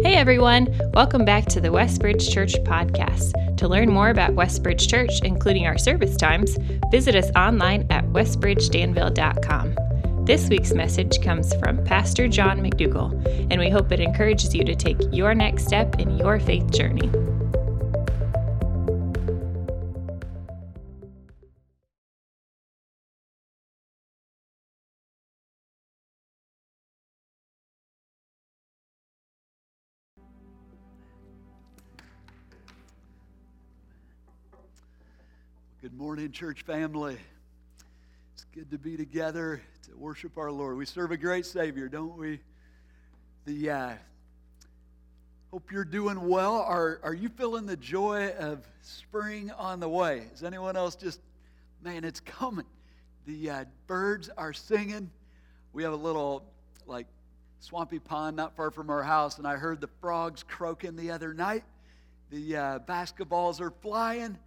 Hey everyone, welcome back to the Westbridge Church podcast. To learn more about Westbridge Church, including our service times, visit us online at westbridgedanville.com. This week's message comes from Pastor John McDougall, and we hope it encourages you to take your next step in your faith journey. Morning, church family. It's good to be together to worship our Lord. We serve a great Savior, don't we? The uh, hope you're doing well. Are are you feeling the joy of spring on the way? Is anyone else just, man, it's coming. The uh, birds are singing. We have a little like swampy pond not far from our house, and I heard the frogs croaking the other night. The uh, basketballs are flying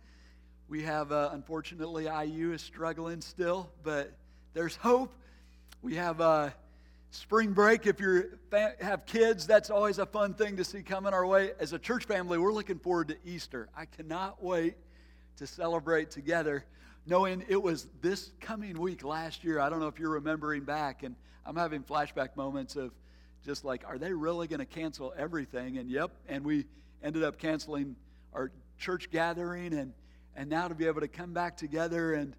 we have, uh, unfortunately, IU is struggling still, but there's hope. We have uh, spring break. If you have kids, that's always a fun thing to see coming our way. As a church family, we're looking forward to Easter. I cannot wait to celebrate together, knowing it was this coming week last year. I don't know if you're remembering back, and I'm having flashback moments of just like, are they really going to cancel everything? And yep, and we ended up canceling our church gathering and and now to be able to come back together and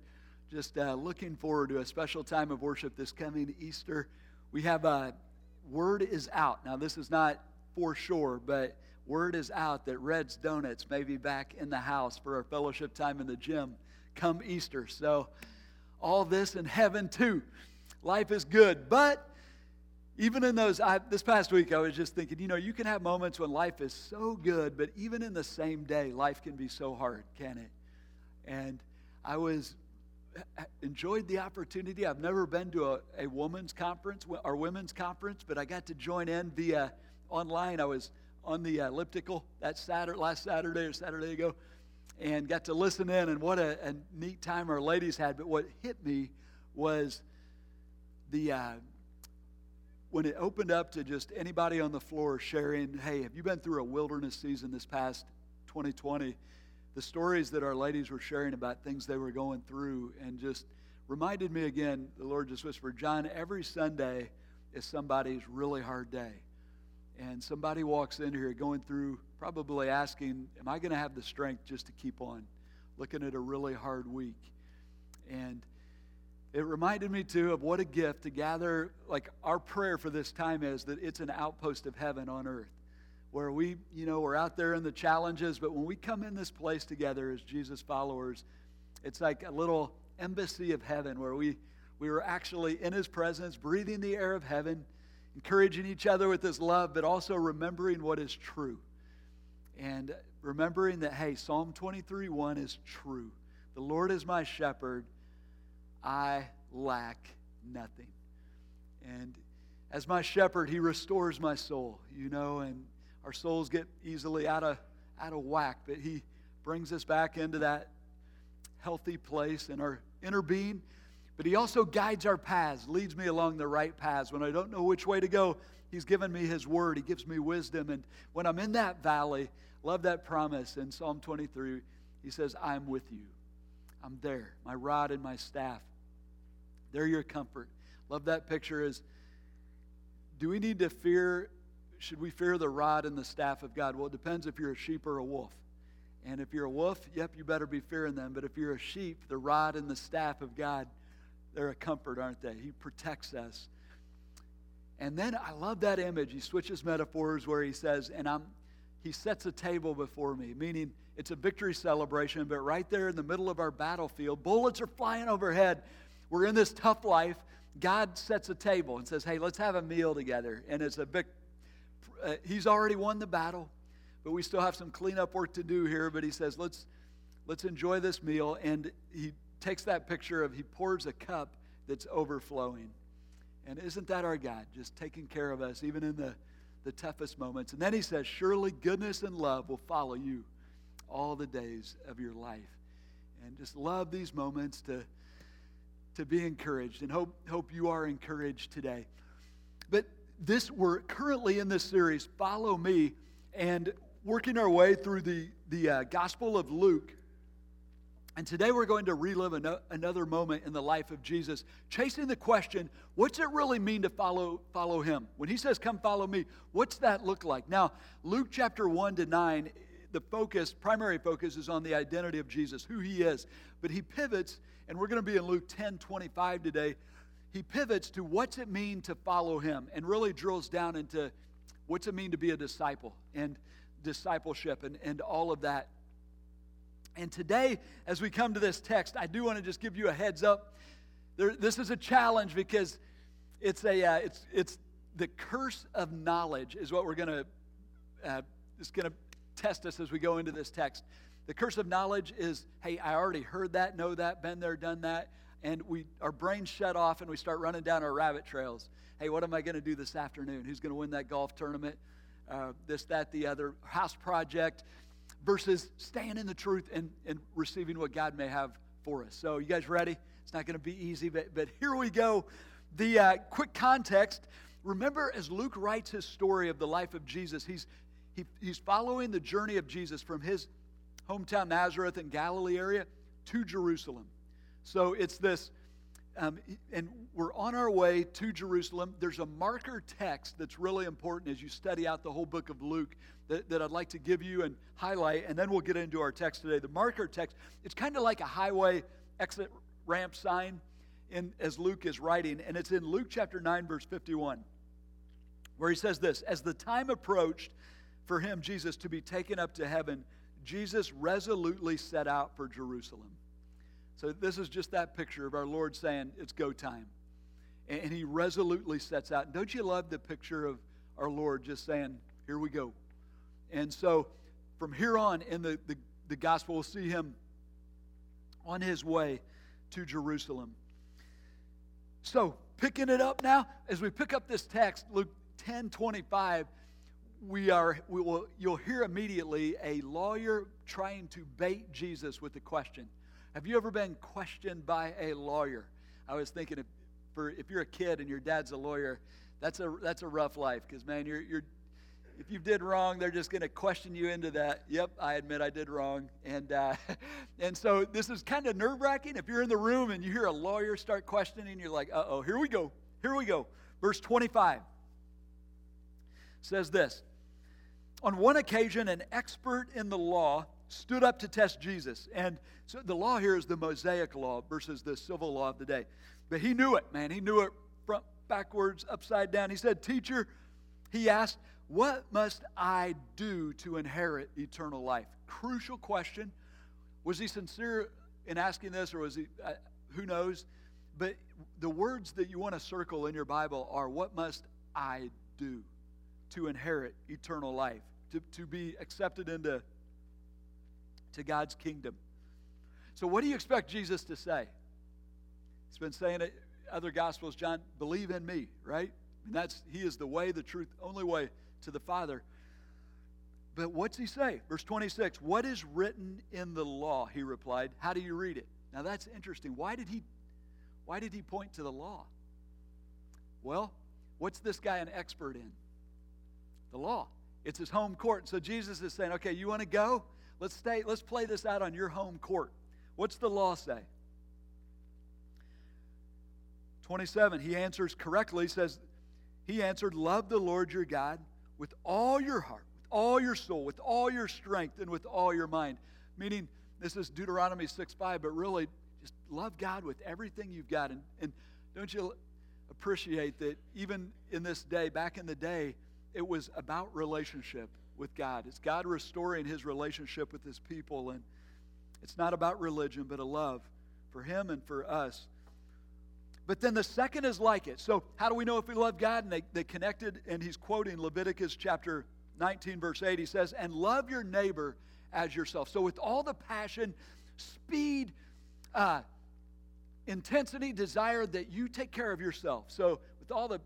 just uh, looking forward to a special time of worship this coming Easter. We have a word is out. Now, this is not for sure, but word is out that Red's Donuts may be back in the house for our fellowship time in the gym come Easter. So, all this in heaven too. Life is good, but even in those, I, this past week, I was just thinking, you know, you can have moments when life is so good, but even in the same day, life can be so hard, can it? And I was enjoyed the opportunity. I've never been to a, a women's conference or women's conference, but I got to join in via online. I was on the elliptical that Saturday, last Saturday or Saturday ago, and got to listen in. And what a, a neat time our ladies had. But what hit me was the uh, when it opened up to just anybody on the floor sharing. Hey, have you been through a wilderness season this past 2020? The stories that our ladies were sharing about things they were going through and just reminded me again, the Lord just whispered, John, every Sunday is somebody's really hard day. And somebody walks in here going through, probably asking, Am I going to have the strength just to keep on? Looking at a really hard week. And it reminded me, too, of what a gift to gather. Like, our prayer for this time is that it's an outpost of heaven on earth where we, you know, we're out there in the challenges, but when we come in this place together as Jesus followers, it's like a little embassy of heaven where we, we were actually in his presence, breathing the air of heaven, encouraging each other with his love, but also remembering what is true. And remembering that, hey, Psalm 23 1 is true. The Lord is my shepherd, I lack nothing. And as my shepherd, he restores my soul, you know, and our souls get easily out of, out of whack, but He brings us back into that healthy place in our inner being. But He also guides our paths, leads me along the right paths. When I don't know which way to go, He's given me His word, He gives me wisdom. And when I'm in that valley, love that promise in Psalm 23. He says, I'm with you. I'm there, my rod and my staff. They're your comfort. Love that picture is do we need to fear should we fear the rod and the staff of God? Well, it depends if you're a sheep or a wolf. And if you're a wolf, yep, you better be fearing them. But if you're a sheep, the rod and the staff of God, they're a comfort, aren't they? He protects us. And then I love that image. He switches metaphors where he says, and I'm he sets a table before me, meaning it's a victory celebration, but right there in the middle of our battlefield, bullets are flying overhead. We're in this tough life. God sets a table and says, Hey, let's have a meal together. And it's a victory uh, he's already won the battle, but we still have some cleanup work to do here. But he says, let's, let's enjoy this meal. And he takes that picture of he pours a cup that's overflowing. And isn't that our God, just taking care of us, even in the, the toughest moments? And then he says, Surely goodness and love will follow you all the days of your life. And just love these moments to, to be encouraged and hope, hope you are encouraged today. But this we're currently in this series, Follow Me, and working our way through the, the uh, Gospel of Luke. And today we're going to relive an- another moment in the life of Jesus, chasing the question what's it really mean to follow, follow him? When he says, Come follow me, what's that look like? Now, Luke chapter 1 to 9, the focus, primary focus, is on the identity of Jesus, who he is. But he pivots, and we're going to be in Luke 10 25 today. He pivots to what's it mean to follow him and really drills down into what's it mean to be a disciple and discipleship and, and all of that and today, as we come to this text, I do want to just give you a heads up. There, this is a challenge because it's a uh, it's it's the curse of knowledge is what we're to uh, going to test us as we go into this text. The curse of knowledge is, hey, I already heard that, know that, been there, done that, and we our brains shut off and we start running down our rabbit trails. Hey, what am I going to do this afternoon? Who's going to win that golf tournament? Uh, this, that, the other house project versus staying in the truth and, and receiving what God may have for us. So, you guys ready? It's not going to be easy, but, but here we go. The uh, quick context remember, as Luke writes his story of the life of Jesus, he's, he, he's following the journey of Jesus from his hometown, Nazareth in Galilee area, to Jerusalem. So, it's this um, and we're on our way to Jerusalem. There's a marker text that's really important as you study out the whole book of Luke that, that I'd like to give you and highlight, and then we'll get into our text today. The marker text, it's kind of like a highway exit ramp sign in, as Luke is writing, and it's in Luke chapter 9, verse 51, where he says this As the time approached for him, Jesus, to be taken up to heaven, Jesus resolutely set out for Jerusalem. So this is just that picture of our Lord saying, it's go time. And he resolutely sets out. Don't you love the picture of our Lord just saying, here we go? And so from here on in the, the, the gospel, we'll see him on his way to Jerusalem. So, picking it up now, as we pick up this text, Luke 10 25, we are, we will, you'll hear immediately a lawyer trying to bait Jesus with a question. Have you ever been questioned by a lawyer? I was thinking if, for, if you're a kid and your dad's a lawyer, that's a, that's a rough life because, man, you're, you're, if you did wrong, they're just going to question you into that. Yep, I admit I did wrong. And, uh, and so this is kind of nerve wracking. If you're in the room and you hear a lawyer start questioning, you're like, uh oh, here we go. Here we go. Verse 25 says this On one occasion, an expert in the law stood up to test Jesus. And so the law here is the Mosaic law versus the civil law of the day. But he knew it, man. He knew it front, backwards, upside down. He said, Teacher, he asked, What must I do to inherit eternal life? Crucial question. Was he sincere in asking this, or was he, uh, who knows? But the words that you want to circle in your Bible are, What must I do to inherit eternal life? To, to be accepted into to God's kingdom. So, what do you expect Jesus to say? He's been saying it other gospels, John, believe in me, right? And that's he is the way, the truth, only way to the Father. But what's he say? Verse 26, what is written in the law? He replied. How do you read it? Now that's interesting. Why did he why did he point to the law? Well, what's this guy an expert in? The law. It's his home court. So Jesus is saying, okay, you want to go? Let's stay, let's play this out on your home court. What's the law say? 27, he answers correctly, says, He answered, Love the Lord your God with all your heart, with all your soul, with all your strength, and with all your mind. Meaning, this is Deuteronomy 6 5, but really, just love God with everything you've got. And, and don't you appreciate that even in this day, back in the day, it was about relationship with God. It's God restoring his relationship with his people. And it's not about religion, but a love for him and for us. But then the second is like it. So, how do we know if we love God? And they, they connected, and he's quoting Leviticus chapter 19, verse 8. He says, And love your neighbor as yourself. So, with all the passion, speed, uh, intensity, desire that you take care of yourself. So, with all the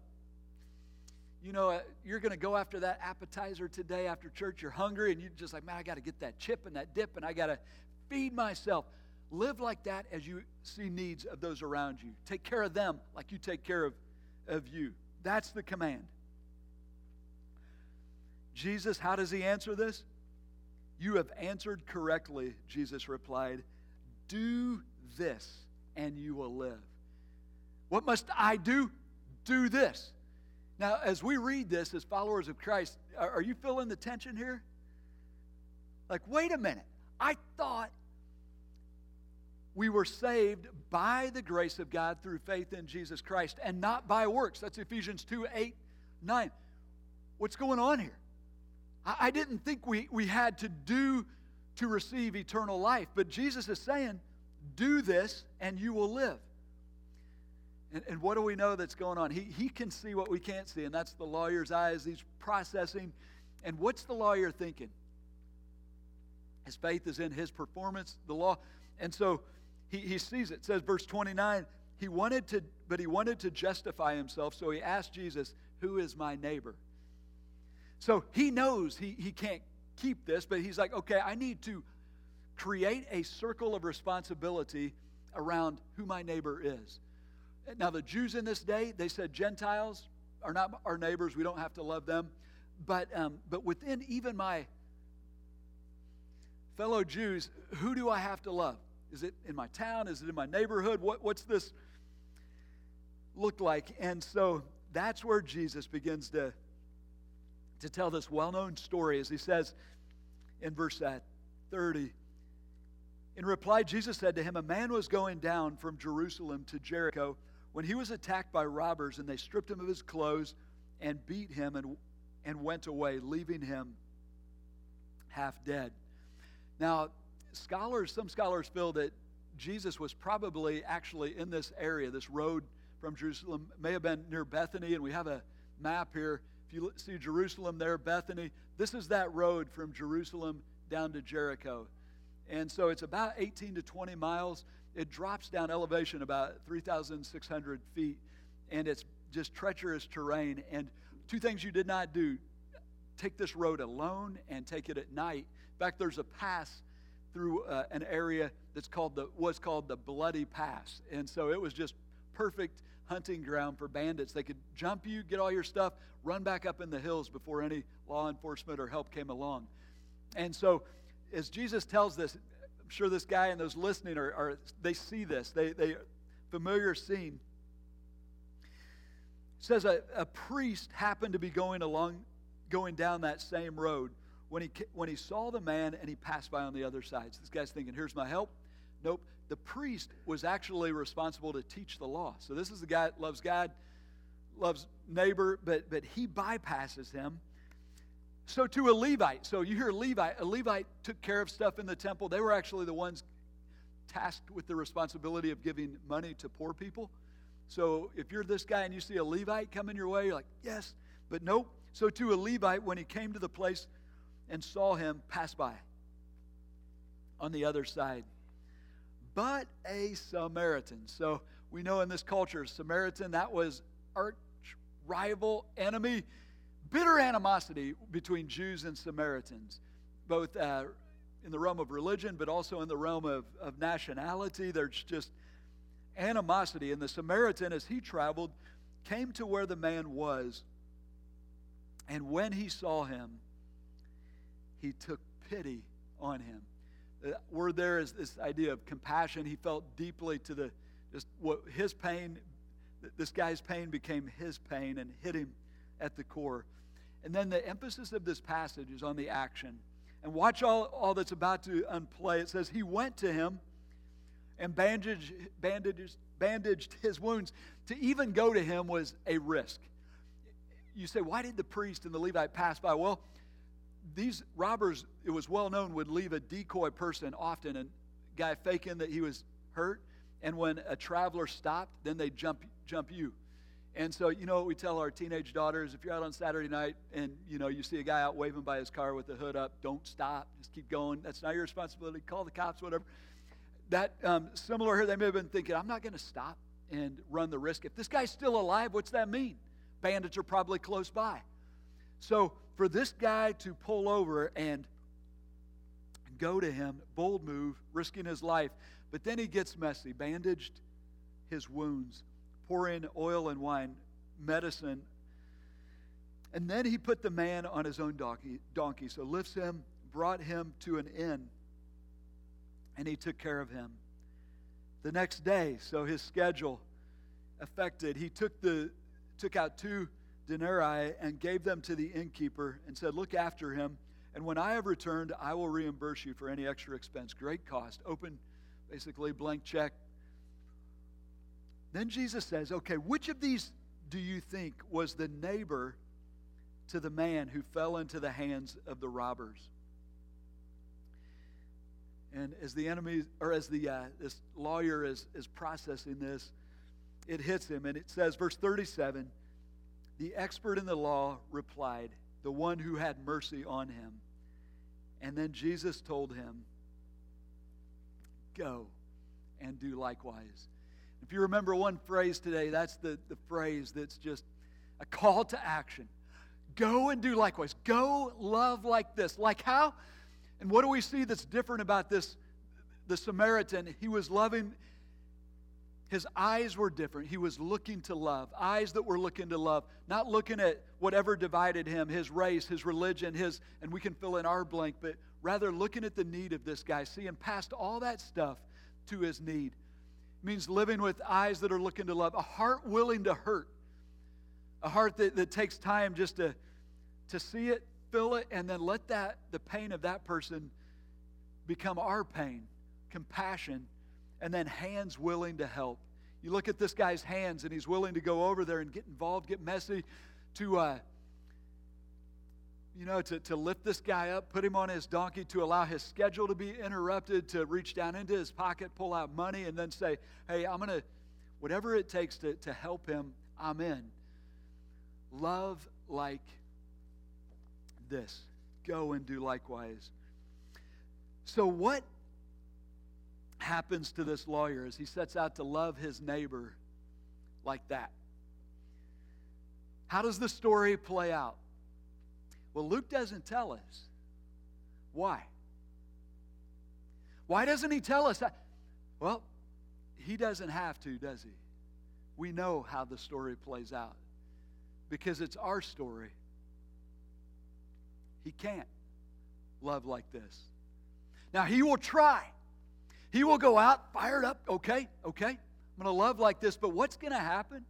you know, uh, you're going to go after that appetizer today after church. You're hungry and you're just like, man, I got to get that chip and that dip and I got to feed myself. Live like that as you see needs of those around you. Take care of them like you take care of, of you. That's the command. Jesus, how does he answer this? You have answered correctly, Jesus replied. Do this and you will live. What must I do? Do this. Now, as we read this as followers of Christ, are, you feeling the tension here? Like, wait a minute. I thought we were saved by the grace of God through faith in Jesus Christ and not by works. That's Ephesians 2 8, 9. What's going on here? I, I didn't think we, we had to do to receive eternal life, but Jesus is saying, do this and you will live. And, and what do we know that's going on? He, he can see what we can't see, and that's the lawyer's eyes. He's processing. And what's the lawyer thinking? His faith is in his performance, the law. And so he, he sees it. it says, verse 29, he wanted to, but he wanted to justify himself, so he asked Jesus, Who is my neighbor? So he knows he, he can't keep this, but he's like, okay, I need to create a circle of responsibility around who my neighbor is. Now, the Jews in this day, they said Gentiles are not our neighbors. We don't have to love them. But, um, but within even my fellow Jews, who do I have to love? Is it in my town? Is it in my neighborhood? What, what's this look like? And so that's where Jesus begins to, to tell this well known story as he says in verse uh, 30. In reply, Jesus said to him, A man was going down from Jerusalem to Jericho when he was attacked by robbers, and they stripped him of his clothes and beat him and, and went away, leaving him half dead. Now, scholars, some scholars feel that Jesus was probably actually in this area, this road from Jerusalem, may have been near Bethany, and we have a map here. If you see Jerusalem there, Bethany, this is that road from Jerusalem down to Jericho. And so it's about 18 to 20 miles. It drops down elevation about 3,600 feet, and it's just treacherous terrain. And two things you did not do take this road alone and take it at night. In fact, there's a pass through uh, an area that's called the was called the Bloody Pass, and so it was just perfect hunting ground for bandits. They could jump you, get all your stuff, run back up in the hills before any law enforcement or help came along. And so as Jesus tells this, I'm sure this guy and those listening are, are they see this. They they familiar scene. It says a, a priest happened to be going along, going down that same road when he when he saw the man and he passed by on the other side. So this guy's thinking, "Here's my help." Nope. The priest was actually responsible to teach the law. So this is the guy that loves God, loves neighbor, but but he bypasses him so to a Levite, so you hear Levite, a Levite took care of stuff in the temple. They were actually the ones tasked with the responsibility of giving money to poor people. So if you're this guy and you see a Levite coming your way, you're like, yes, but nope. So to a Levite, when he came to the place and saw him, pass by on the other side. But a Samaritan. So we know in this culture, Samaritan, that was arch rival enemy bitter animosity between Jews and Samaritans, both uh, in the realm of religion, but also in the realm of, of nationality. There's just animosity. And the Samaritan, as he traveled, came to where the man was. And when he saw him, he took pity on him. The word there is this idea of compassion. He felt deeply to the just what his pain, this guy's pain became his pain and hit him at the core. And then the emphasis of this passage is on the action. And watch all, all that's about to unplay. It says, He went to him and bandaged, bandaged, bandaged his wounds. To even go to him was a risk. You say, Why did the priest and the Levite pass by? Well, these robbers, it was well known, would leave a decoy person often, a guy faking that he was hurt. And when a traveler stopped, then they jump jump you. And so, you know what we tell our teenage daughters? If you're out on Saturday night and, you know, you see a guy out waving by his car with the hood up, don't stop. Just keep going. That's not your responsibility. Call the cops, whatever. That, um, similar here, they may have been thinking, I'm not going to stop and run the risk. If this guy's still alive, what's that mean? Bandits are probably close by. So for this guy to pull over and go to him, bold move, risking his life, but then he gets messy, bandaged his wounds pour in oil and wine, medicine. And then he put the man on his own donkey, donkey. So lifts him, brought him to an inn, and he took care of him. The next day, so his schedule affected, he took the took out two denarii and gave them to the innkeeper and said, Look after him, and when I have returned, I will reimburse you for any extra expense. Great cost. Open, basically, blank check. Then Jesus says, Okay, which of these do you think was the neighbor to the man who fell into the hands of the robbers? And as the enemy, or as the uh, this lawyer is, is processing this, it hits him, and it says, verse 37 the expert in the law replied, The one who had mercy on him. And then Jesus told him, Go and do likewise. If you remember one phrase today, that's the, the phrase that's just a call to action. Go and do likewise. Go love like this. Like how? And what do we see that's different about this? The Samaritan, he was loving his eyes were different. He was looking to love, eyes that were looking to love, not looking at whatever divided him, his race, his religion, his, and we can fill in our blank, but rather looking at the need of this guy, seeing past all that stuff to his need. Means living with eyes that are looking to love, a heart willing to hurt, a heart that, that takes time just to, to see it, feel it, and then let that the pain of that person become our pain, compassion and then hands willing to help. You look at this guy's hands, and he's willing to go over there and get involved, get messy, to uh, you know, to, to lift this guy up, put him on his donkey, to allow his schedule to be interrupted, to reach down into his pocket, pull out money, and then say, hey, I'm going to, whatever it takes to, to help him, I'm in. Love like this. Go and do likewise. So, what happens to this lawyer as he sets out to love his neighbor like that. How does the story play out? Well, Luke doesn't tell us. Why? Why doesn't he tell us that? Well, he doesn't have to, does he? We know how the story plays out because it's our story. He can't love like this. Now, he will try. He will go out fired up. Okay, okay. I'm going to love like this. But what's going to happen?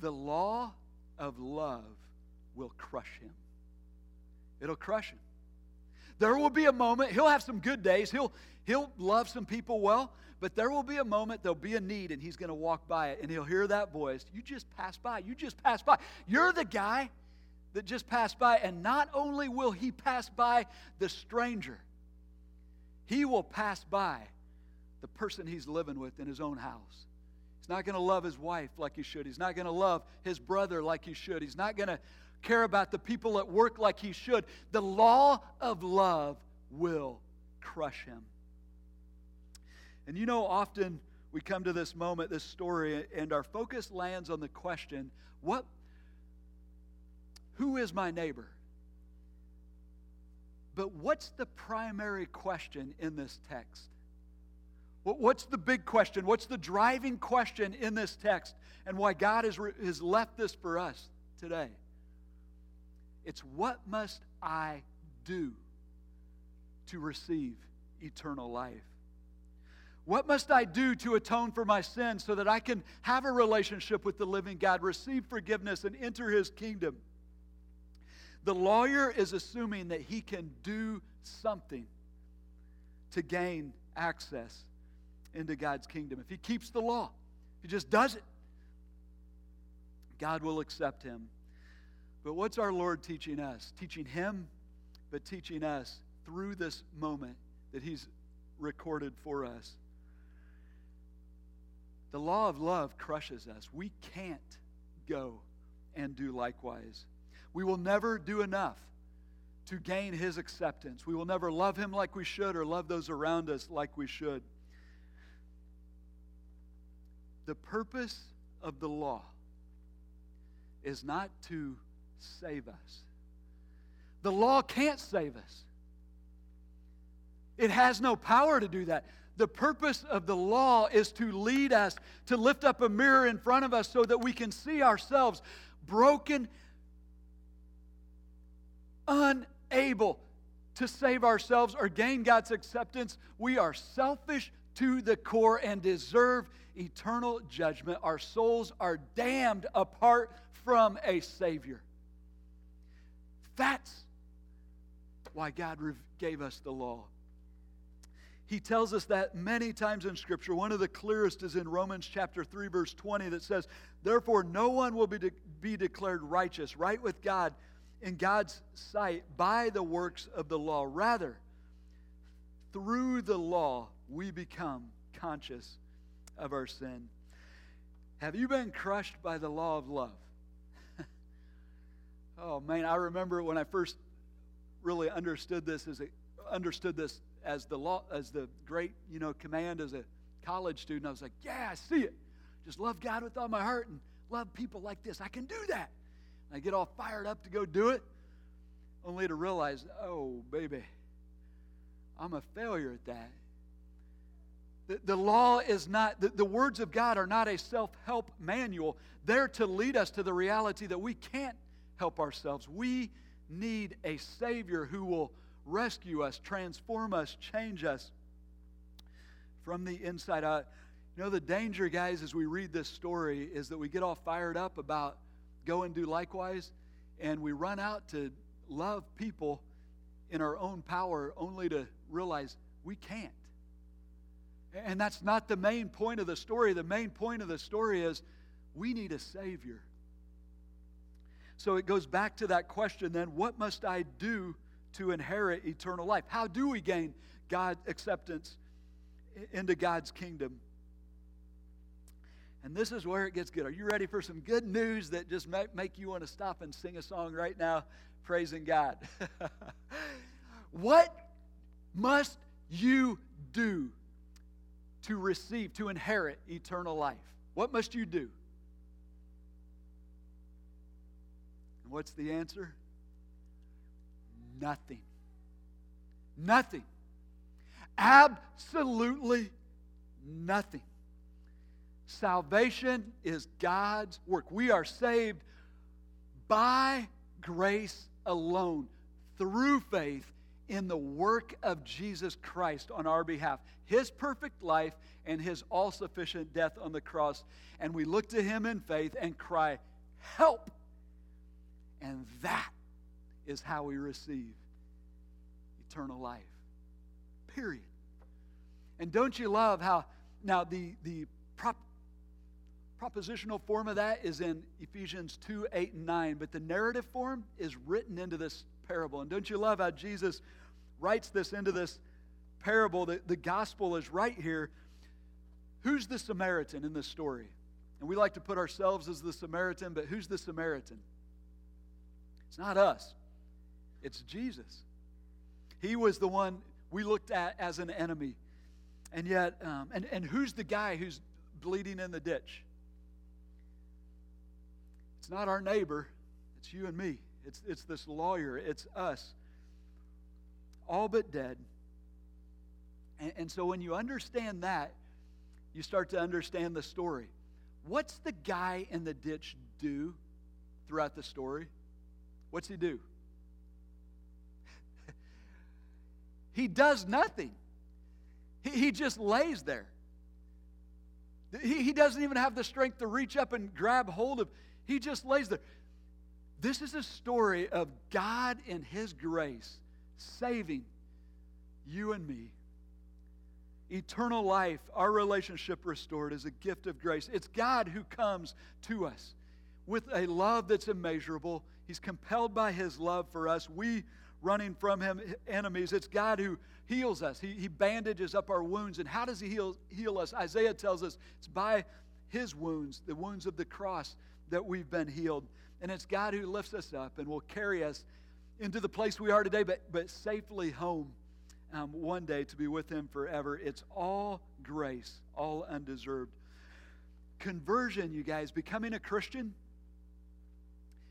The law of love will crush him. It'll crush him. There will be a moment, he'll have some good days, he'll, he'll love some people well, but there will be a moment, there'll be a need, and he's going to walk by it, and he'll hear that voice. You just passed by. You just passed by. You're the guy that just passed by, and not only will he pass by the stranger, he will pass by the person he's living with in his own house. He's not going to love his wife like he should. He's not going to love his brother like he should. He's not going to care about the people at work like he should. The law of love will crush him. And you know, often we come to this moment, this story, and our focus lands on the question what, who is my neighbor? But what's the primary question in this text? What's the big question? What's the driving question in this text and why God has, has left this for us today? It's what must I do to receive eternal life? What must I do to atone for my sins so that I can have a relationship with the living God, receive forgiveness, and enter his kingdom? The lawyer is assuming that he can do something to gain access into God's kingdom. If he keeps the law, if he just does it, God will accept him. But what's our Lord teaching us? Teaching him, but teaching us through this moment that he's recorded for us. The law of love crushes us. We can't go and do likewise. We will never do enough to gain his acceptance. We will never love him like we should or love those around us like we should. The purpose of the law is not to save us. The law can't save us. It has no power to do that. The purpose of the law is to lead us, to lift up a mirror in front of us so that we can see ourselves broken, unable to save ourselves or gain God's acceptance. We are selfish to the core and deserve eternal judgment. Our souls are damned apart from a Savior. That's why God gave us the law. He tells us that many times in Scripture. One of the clearest is in Romans chapter 3, verse 20, that says, Therefore, no one will be, de- be declared righteous, right with God, in God's sight by the works of the law. Rather, through the law, we become conscious of our sin. Have you been crushed by the law of love? Oh man, I remember when I first really understood this as a, understood this as the law as the great you know command as a college student. I was like, yeah, I see it. Just love God with all my heart and love people like this. I can do that. And I get all fired up to go do it, only to realize, oh baby, I'm a failure at that. The, the law is not, the, the words of God are not a self help manual. They're to lead us to the reality that we can't help ourselves. We need a Savior who will rescue us, transform us, change us from the inside out. You know, the danger, guys, as we read this story, is that we get all fired up about go and do likewise, and we run out to love people in our own power only to realize we can't. And that's not the main point of the story. The main point of the story is we need a Savior. So it goes back to that question then what must I do to inherit eternal life? How do we gain God acceptance into God's kingdom? And this is where it gets good. Are you ready for some good news that just make, make you want to stop and sing a song right now, praising God? what must you do to receive, to inherit eternal life? What must you do? And what's the answer? Nothing. Nothing. Absolutely nothing. Salvation is God's work. We are saved by grace alone, through faith in the work of Jesus Christ on our behalf, his perfect life and his all sufficient death on the cross. And we look to him in faith and cry, Help! And that is how we receive eternal life. Period. And don't you love how, now, the, the prop, propositional form of that is in Ephesians 2 8 and 9, but the narrative form is written into this parable. And don't you love how Jesus writes this into this parable? The, the gospel is right here. Who's the Samaritan in this story? And we like to put ourselves as the Samaritan, but who's the Samaritan? It's not us, it's Jesus. He was the one we looked at as an enemy. And yet, um, and, and who's the guy who's bleeding in the ditch? It's not our neighbor, it's you and me. It's, it's this lawyer, it's us. All but dead. And, and so when you understand that, you start to understand the story. What's the guy in the ditch do throughout the story? What's he do? he does nothing. He, he just lays there. He, he doesn't even have the strength to reach up and grab hold of. He just lays there. This is a story of God in His grace saving you and me. Eternal life, our relationship restored, is a gift of grace. It's God who comes to us with a love that's immeasurable. He's compelled by His love for us. We running from Him, enemies. It's God who heals us. He, he bandages up our wounds. And how does He heal, heal us? Isaiah tells us it's by His wounds, the wounds of the cross, that we've been healed. And it's God who lifts us up and will carry us into the place we are today, but, but safely home um, one day to be with Him forever. It's all grace, all undeserved. Conversion, you guys, becoming a Christian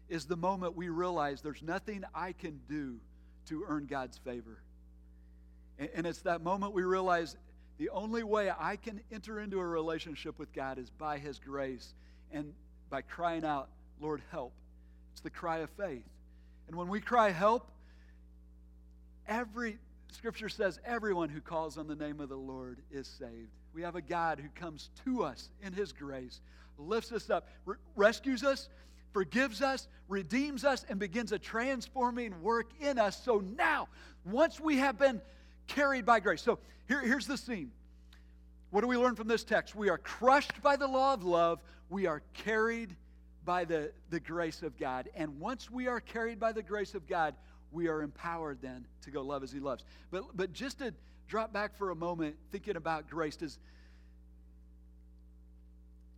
is the moment we realize there's nothing I can do to earn God's favor. And, and it's that moment we realize the only way I can enter into a relationship with God is by His grace and by crying out, Lord, help It's the cry of faith. And when we cry help, every scripture says everyone who calls on the name of the Lord is saved. We have a God who comes to us in his grace, lifts us up, re- rescues us, forgives us, redeems us, and begins a transforming work in us. So now, once we have been carried by grace. So here, here's the scene. What do we learn from this text? We are crushed by the law of love. We are carried by the, the grace of God. And once we are carried by the grace of God, we are empowered then to go love as He loves. But, but just to drop back for a moment, thinking about grace, does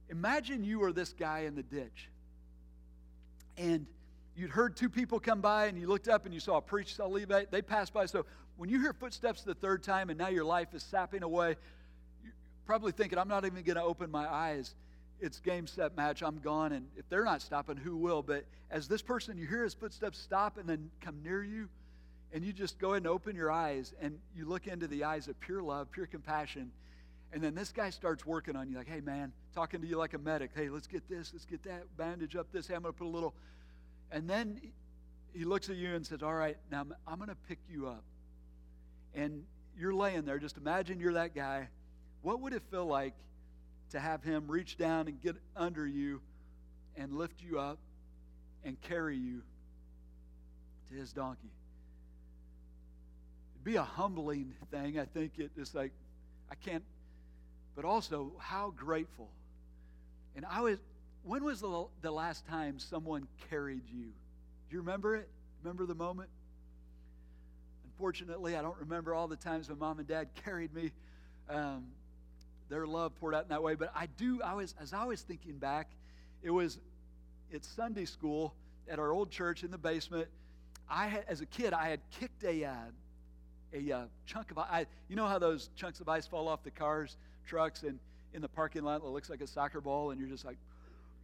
imagine you are this guy in the ditch, and you'd heard two people come by, and you looked up and you saw a priest Levi, they passed by. So when you hear footsteps the third time, and now your life is sapping away, you're probably thinking, I'm not even going to open my eyes it's game, set, match. I'm gone. And if they're not stopping, who will? But as this person, you hear his footsteps stop and then come near you, and you just go ahead and open your eyes and you look into the eyes of pure love, pure compassion. And then this guy starts working on you, like, hey, man, talking to you like a medic. Hey, let's get this, let's get that, bandage up this. Hey, I'm going to put a little. And then he looks at you and says, all right, now I'm going to pick you up. And you're laying there. Just imagine you're that guy. What would it feel like to have him reach down and get under you and lift you up and carry you to his donkey. It'd be a humbling thing. I think it is like, I can't, but also how grateful. And I was, when was the, the last time someone carried you? Do you remember it? Remember the moment? Unfortunately, I don't remember all the times my mom and dad carried me. Um, their love poured out in that way. But I do, I was, as I was thinking back, it was at Sunday school at our old church in the basement. I had, as a kid, I had kicked a, uh, a uh, chunk of ice. You know how those chunks of ice fall off the cars, trucks, and in the parking lot, it looks like a soccer ball, and you're just like,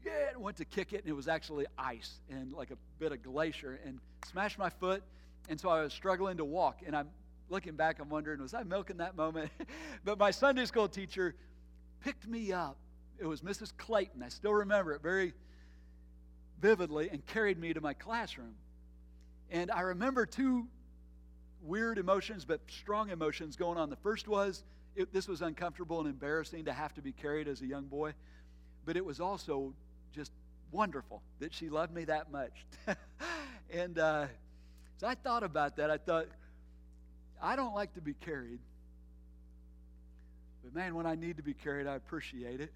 yeah, and went to kick it, and it was actually ice and like a bit of glacier, and smashed my foot, and so I was struggling to walk, and I'm looking back, I'm wondering, was I milking that moment? but my Sunday school teacher picked me up. It was Mrs. Clayton. I still remember it very vividly and carried me to my classroom. And I remember two weird emotions, but strong emotions going on. The first was it, this was uncomfortable and embarrassing to have to be carried as a young boy, but it was also just wonderful that she loved me that much. and uh, so I thought about that. I thought, I don't like to be carried. But man, when I need to be carried, I appreciate it.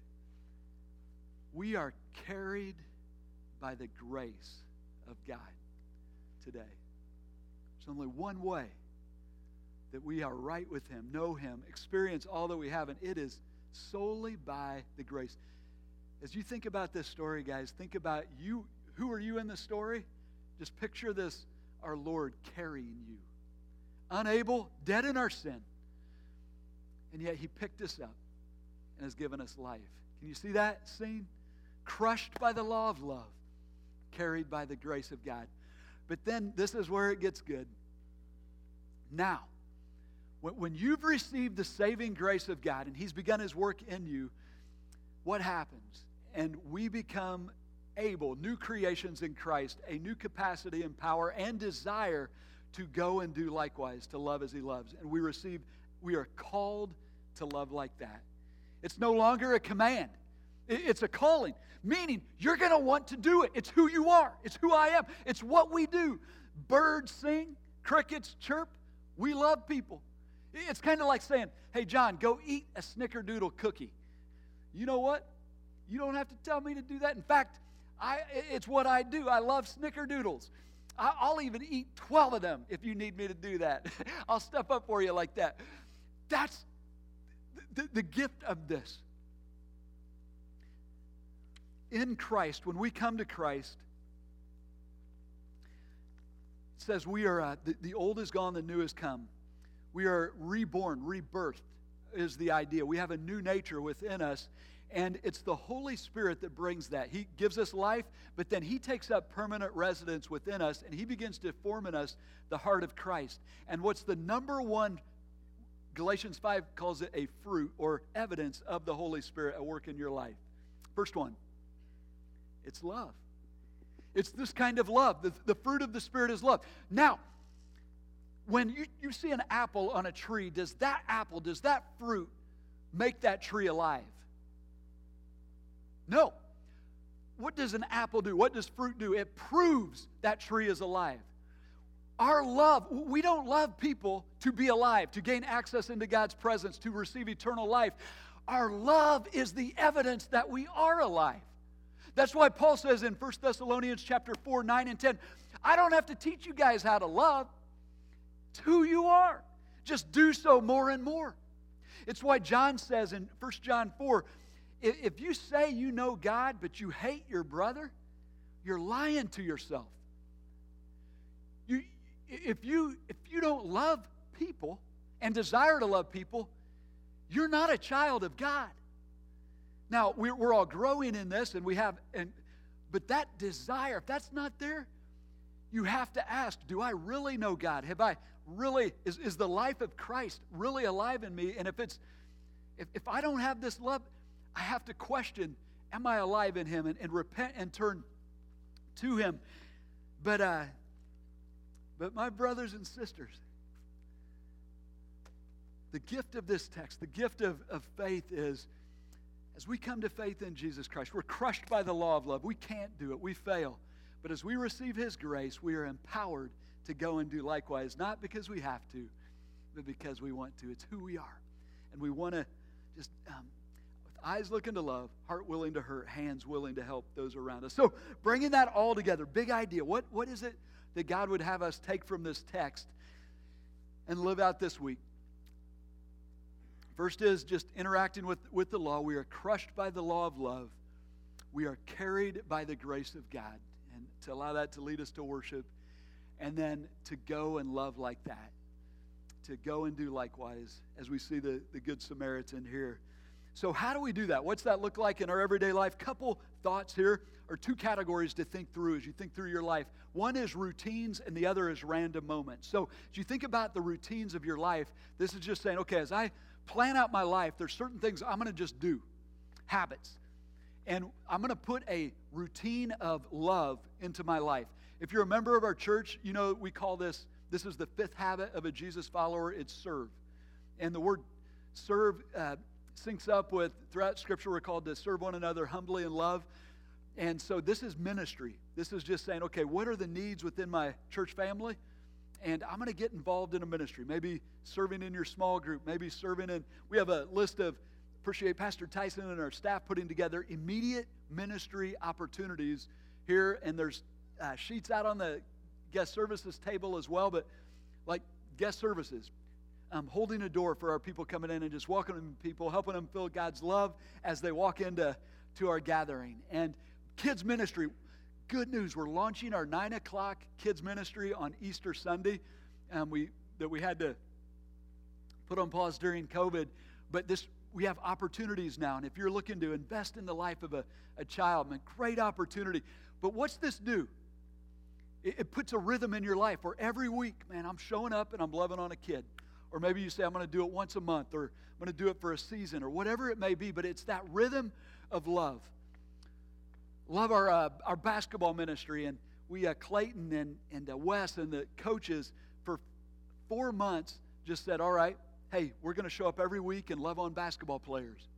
We are carried by the grace of God today. There's only one way that we are right with Him, know Him, experience all that we have, and it is solely by the grace. As you think about this story, guys, think about you. Who are you in the story? Just picture this our Lord carrying you unable, dead in our sin. And yet he picked us up and has given us life. Can you see that scene? Crushed by the law of love, carried by the grace of God. But then this is where it gets good. Now, when you've received the saving grace of God and He's begun His work in you, what happens? And we become able, new creations in Christ, a new capacity and power and desire to go and do likewise, to love as he loves. And we receive, we are called to love like that. It's no longer a command, it's a calling, meaning you're going to want to do it. It's who you are, it's who I am, it's what we do. Birds sing, crickets chirp. We love people. It's kind of like saying, hey, John, go eat a snickerdoodle cookie. You know what? You don't have to tell me to do that. In fact, I, it's what I do. I love snickerdoodles. I'll even eat 12 of them if you need me to do that. I'll step up for you like that. That's the, the gift of this. In Christ, when we come to Christ, it says we are, uh, the, the old is gone, the new has come. We are reborn, rebirthed is the idea. We have a new nature within us, and it's the Holy Spirit that brings that. He gives us life, but then He takes up permanent residence within us and He begins to form in us the heart of Christ. And what's the number one, Galatians 5 calls it a fruit or evidence of the Holy Spirit at work in your life? First one, it's love. It's this kind of love. The, the fruit of the Spirit is love. Now, when you, you see an apple on a tree, does that apple, does that fruit make that tree alive? No. What does an apple do? What does fruit do? It proves that tree is alive. Our love, we don't love people to be alive, to gain access into God's presence, to receive eternal life. Our love is the evidence that we are alive. That's why Paul says in 1 Thessalonians chapter 4, 9 and 10, I don't have to teach you guys how to love. It's who you are. Just do so more and more. It's why John says in 1 John 4, if you say you know God, but you hate your brother, you're lying to yourself. You, if, you, if you don't love people and desire to love people, you're not a child of God. Now, we're, we're all growing in this, and we have, and, but that desire, if that's not there, you have to ask Do I really know God? Have I really, is, is the life of Christ really alive in me? And if it's, if, if I don't have this love, I have to question Am I alive in Him and, and repent and turn to Him? But, uh, but my brothers and sisters, the gift of this text, the gift of, of faith is as we come to faith in Jesus Christ, we're crushed by the law of love. We can't do it, we fail. But as we receive His grace, we are empowered to go and do likewise, not because we have to, but because we want to. It's who we are. And we want to just, um, with eyes looking to love, heart willing to hurt, hands willing to help those around us. So, bringing that all together, big idea. What, what is it that God would have us take from this text and live out this week? First is just interacting with, with the law. We are crushed by the law of love. We are carried by the grace of God. To allow that to lead us to worship. And then to go and love like that. To go and do likewise, as we see the, the Good Samaritan here. So, how do we do that? What's that look like in our everyday life? Couple thoughts here, or two categories to think through as you think through your life. One is routines, and the other is random moments. So, as you think about the routines of your life, this is just saying, okay, as I plan out my life, there's certain things I'm going to just do, habits. And I'm going to put a routine of love into my life. If you're a member of our church, you know we call this, this is the fifth habit of a Jesus follower, it's serve. And the word serve uh, syncs up with, throughout Scripture, we're called to serve one another humbly in love. And so this is ministry. This is just saying, okay, what are the needs within my church family? and I'm going to get involved in a ministry. Maybe serving in your small group, maybe serving in. We have a list of, appreciate Pastor Tyson and our staff putting together immediate ministry opportunities here, and there's uh, sheets out on the guest services table as well, but like guest services. Um, holding a door for our people coming in and just welcoming people, helping them feel God's love as they walk into to our gathering. And kids ministry, good news. We're launching our 9 o'clock kids ministry on Easter Sunday. Um, we, that we had to put on pause during COVID. But this we have opportunities now. And if you're looking to invest in the life of a, a child, man, great opportunity. But what's this do? It, it puts a rhythm in your life where every week, man, I'm showing up and I'm loving on a kid. Or maybe you say, I'm going to do it once a month, or I'm going to do it for a season, or whatever it may be. But it's that rhythm of love love our, uh, our basketball ministry. And we, uh, Clayton and, and uh, Wes and the coaches, for four months just said, all right, hey, we're going to show up every week and love on basketball players,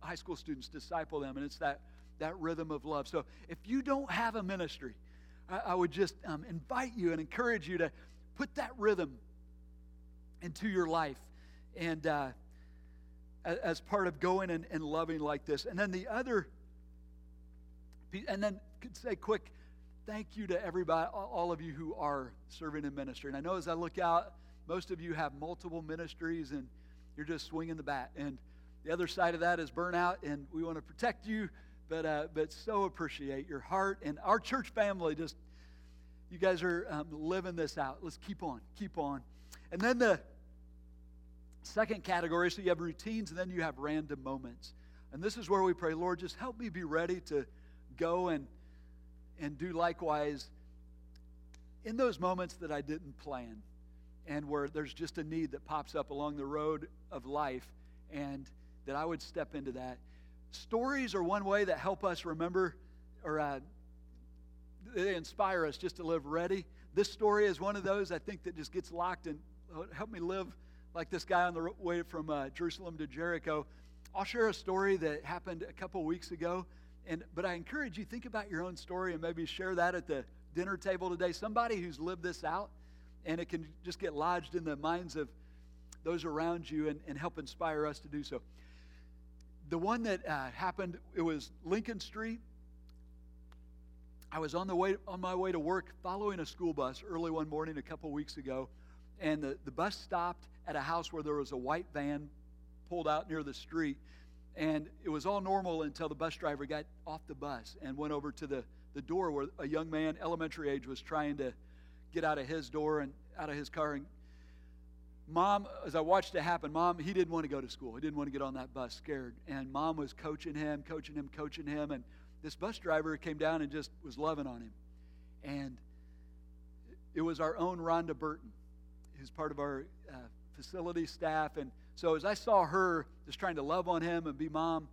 high school students, disciple them. And it's that, that rhythm of love. So if you don't have a ministry, I, I would just um, invite you and encourage you to put that rhythm into your life. And uh, as part of going and, and loving like this. And then the other and then could say quick thank you to everybody, all of you who are serving in ministry. And I know as I look out, most of you have multiple ministries and you're just swinging the bat. And the other side of that is burnout, and we want to protect you, but uh, but so appreciate your heart and our church family. Just you guys are um, living this out. Let's keep on, keep on. And then the second category, so you have routines, and then you have random moments. And this is where we pray, Lord, just help me be ready to go and, and do likewise in those moments that I didn't plan and where there's just a need that pops up along the road of life and that I would step into that. Stories are one way that help us remember or uh, they inspire us just to live ready. This story is one of those I think that just gets locked and help me live like this guy on the way from uh, Jerusalem to Jericho. I'll share a story that happened a couple weeks ago, and but I encourage you think about your own story and maybe share that at the dinner table today. Somebody who's lived this out, and it can just get lodged in the minds of those around you and, and help inspire us to do so. The one that uh, happened, it was Lincoln Street. I was on the way on my way to work, following a school bus early one morning a couple weeks ago, and the, the bus stopped at a house where there was a white van pulled out near the street. And it was all normal until the bus driver got off the bus and went over to the, the door where a young man, elementary age, was trying to get out of his door and out of his car. And mom, as I watched it happen, mom, he didn't want to go to school. He didn't want to get on that bus, scared. And mom was coaching him, coaching him, coaching him. And this bus driver came down and just was loving on him. And it was our own Rhonda Burton, who's part of our uh, facility staff. And so as I saw her just trying to love on him and be mom,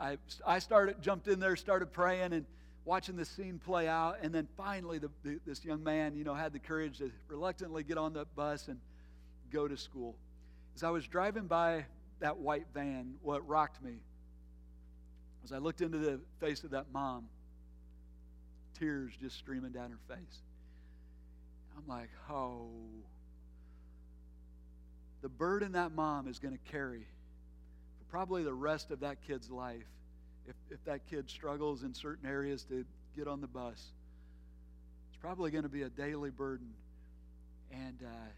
I, I started, jumped in there, started praying and watching the scene play out. And then finally, the, the, this young man, you know, had the courage to reluctantly get on the bus and go to school. As I was driving by that white van, what rocked me as I looked into the face of that mom, tears just streaming down her face. I'm like, oh, the burden that mom is going to carry for probably the rest of that kid's life if, if that kid struggles in certain areas to get on the bus. It's probably going to be a daily burden. And uh,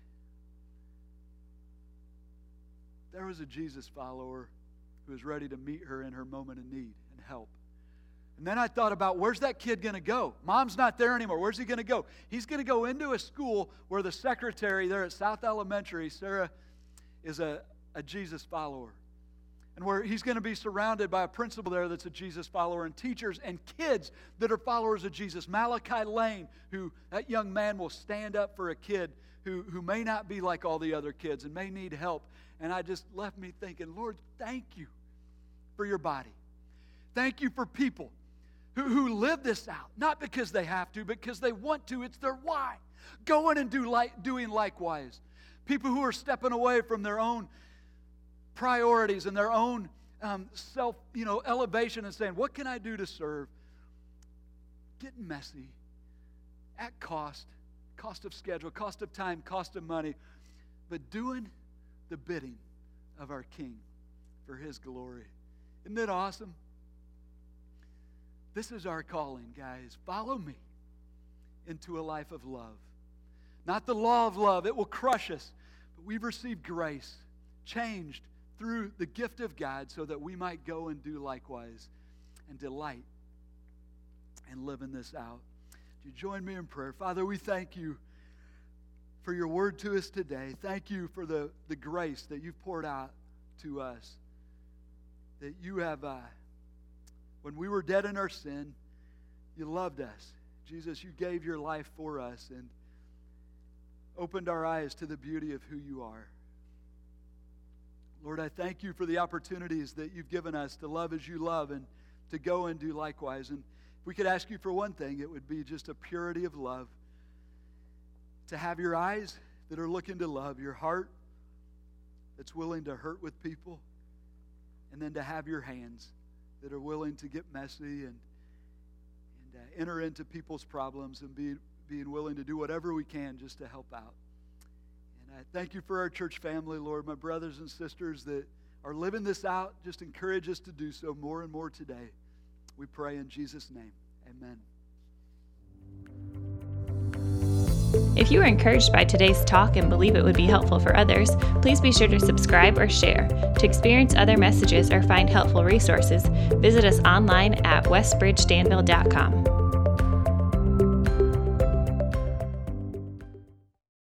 there was a Jesus follower who was ready to meet her in her moment of need and help. And then I thought about where's that kid going to go? Mom's not there anymore. Where's he going to go? He's going to go into a school where the secretary there at South Elementary, Sarah is a, a Jesus follower. And where he's going to be surrounded by a principal there that's a Jesus follower, and teachers and kids that are followers of Jesus. Malachi Lane, who that young man will stand up for a kid who, who may not be like all the other kids and may need help. And I just left me thinking, Lord, thank you for your body. Thank you for people who, who live this out, not because they have to, because they want to. It's their why. Going and do like, doing likewise. People who are stepping away from their own priorities and their own um, self, you know, elevation and saying, "What can I do to serve?" Getting messy, at cost, cost of schedule, cost of time, cost of money, but doing the bidding of our King for His glory. Isn't it awesome? This is our calling, guys. Follow me into a life of love. Not the law of love, it will crush us. But we've received grace, changed through the gift of God so that we might go and do likewise and delight and living this out. Do you join me in prayer? Father, we thank you for your word to us today. Thank you for the, the grace that you've poured out to us. That you have, uh, when we were dead in our sin, you loved us. Jesus, you gave your life for us. And opened our eyes to the beauty of who you are. Lord, I thank you for the opportunities that you've given us to love as you love and to go and do likewise. And if we could ask you for one thing, it would be just a purity of love. To have your eyes that are looking to love, your heart that's willing to hurt with people, and then to have your hands that are willing to get messy and, and uh, enter into people's problems and be being willing to do whatever we can just to help out. I thank you for our church family, Lord, my brothers and sisters that are living this out. Just encourage us to do so more and more today. We pray in Jesus' name. Amen. If you were encouraged by today's talk and believe it would be helpful for others, please be sure to subscribe or share. To experience other messages or find helpful resources, visit us online at westbridgedanville.com.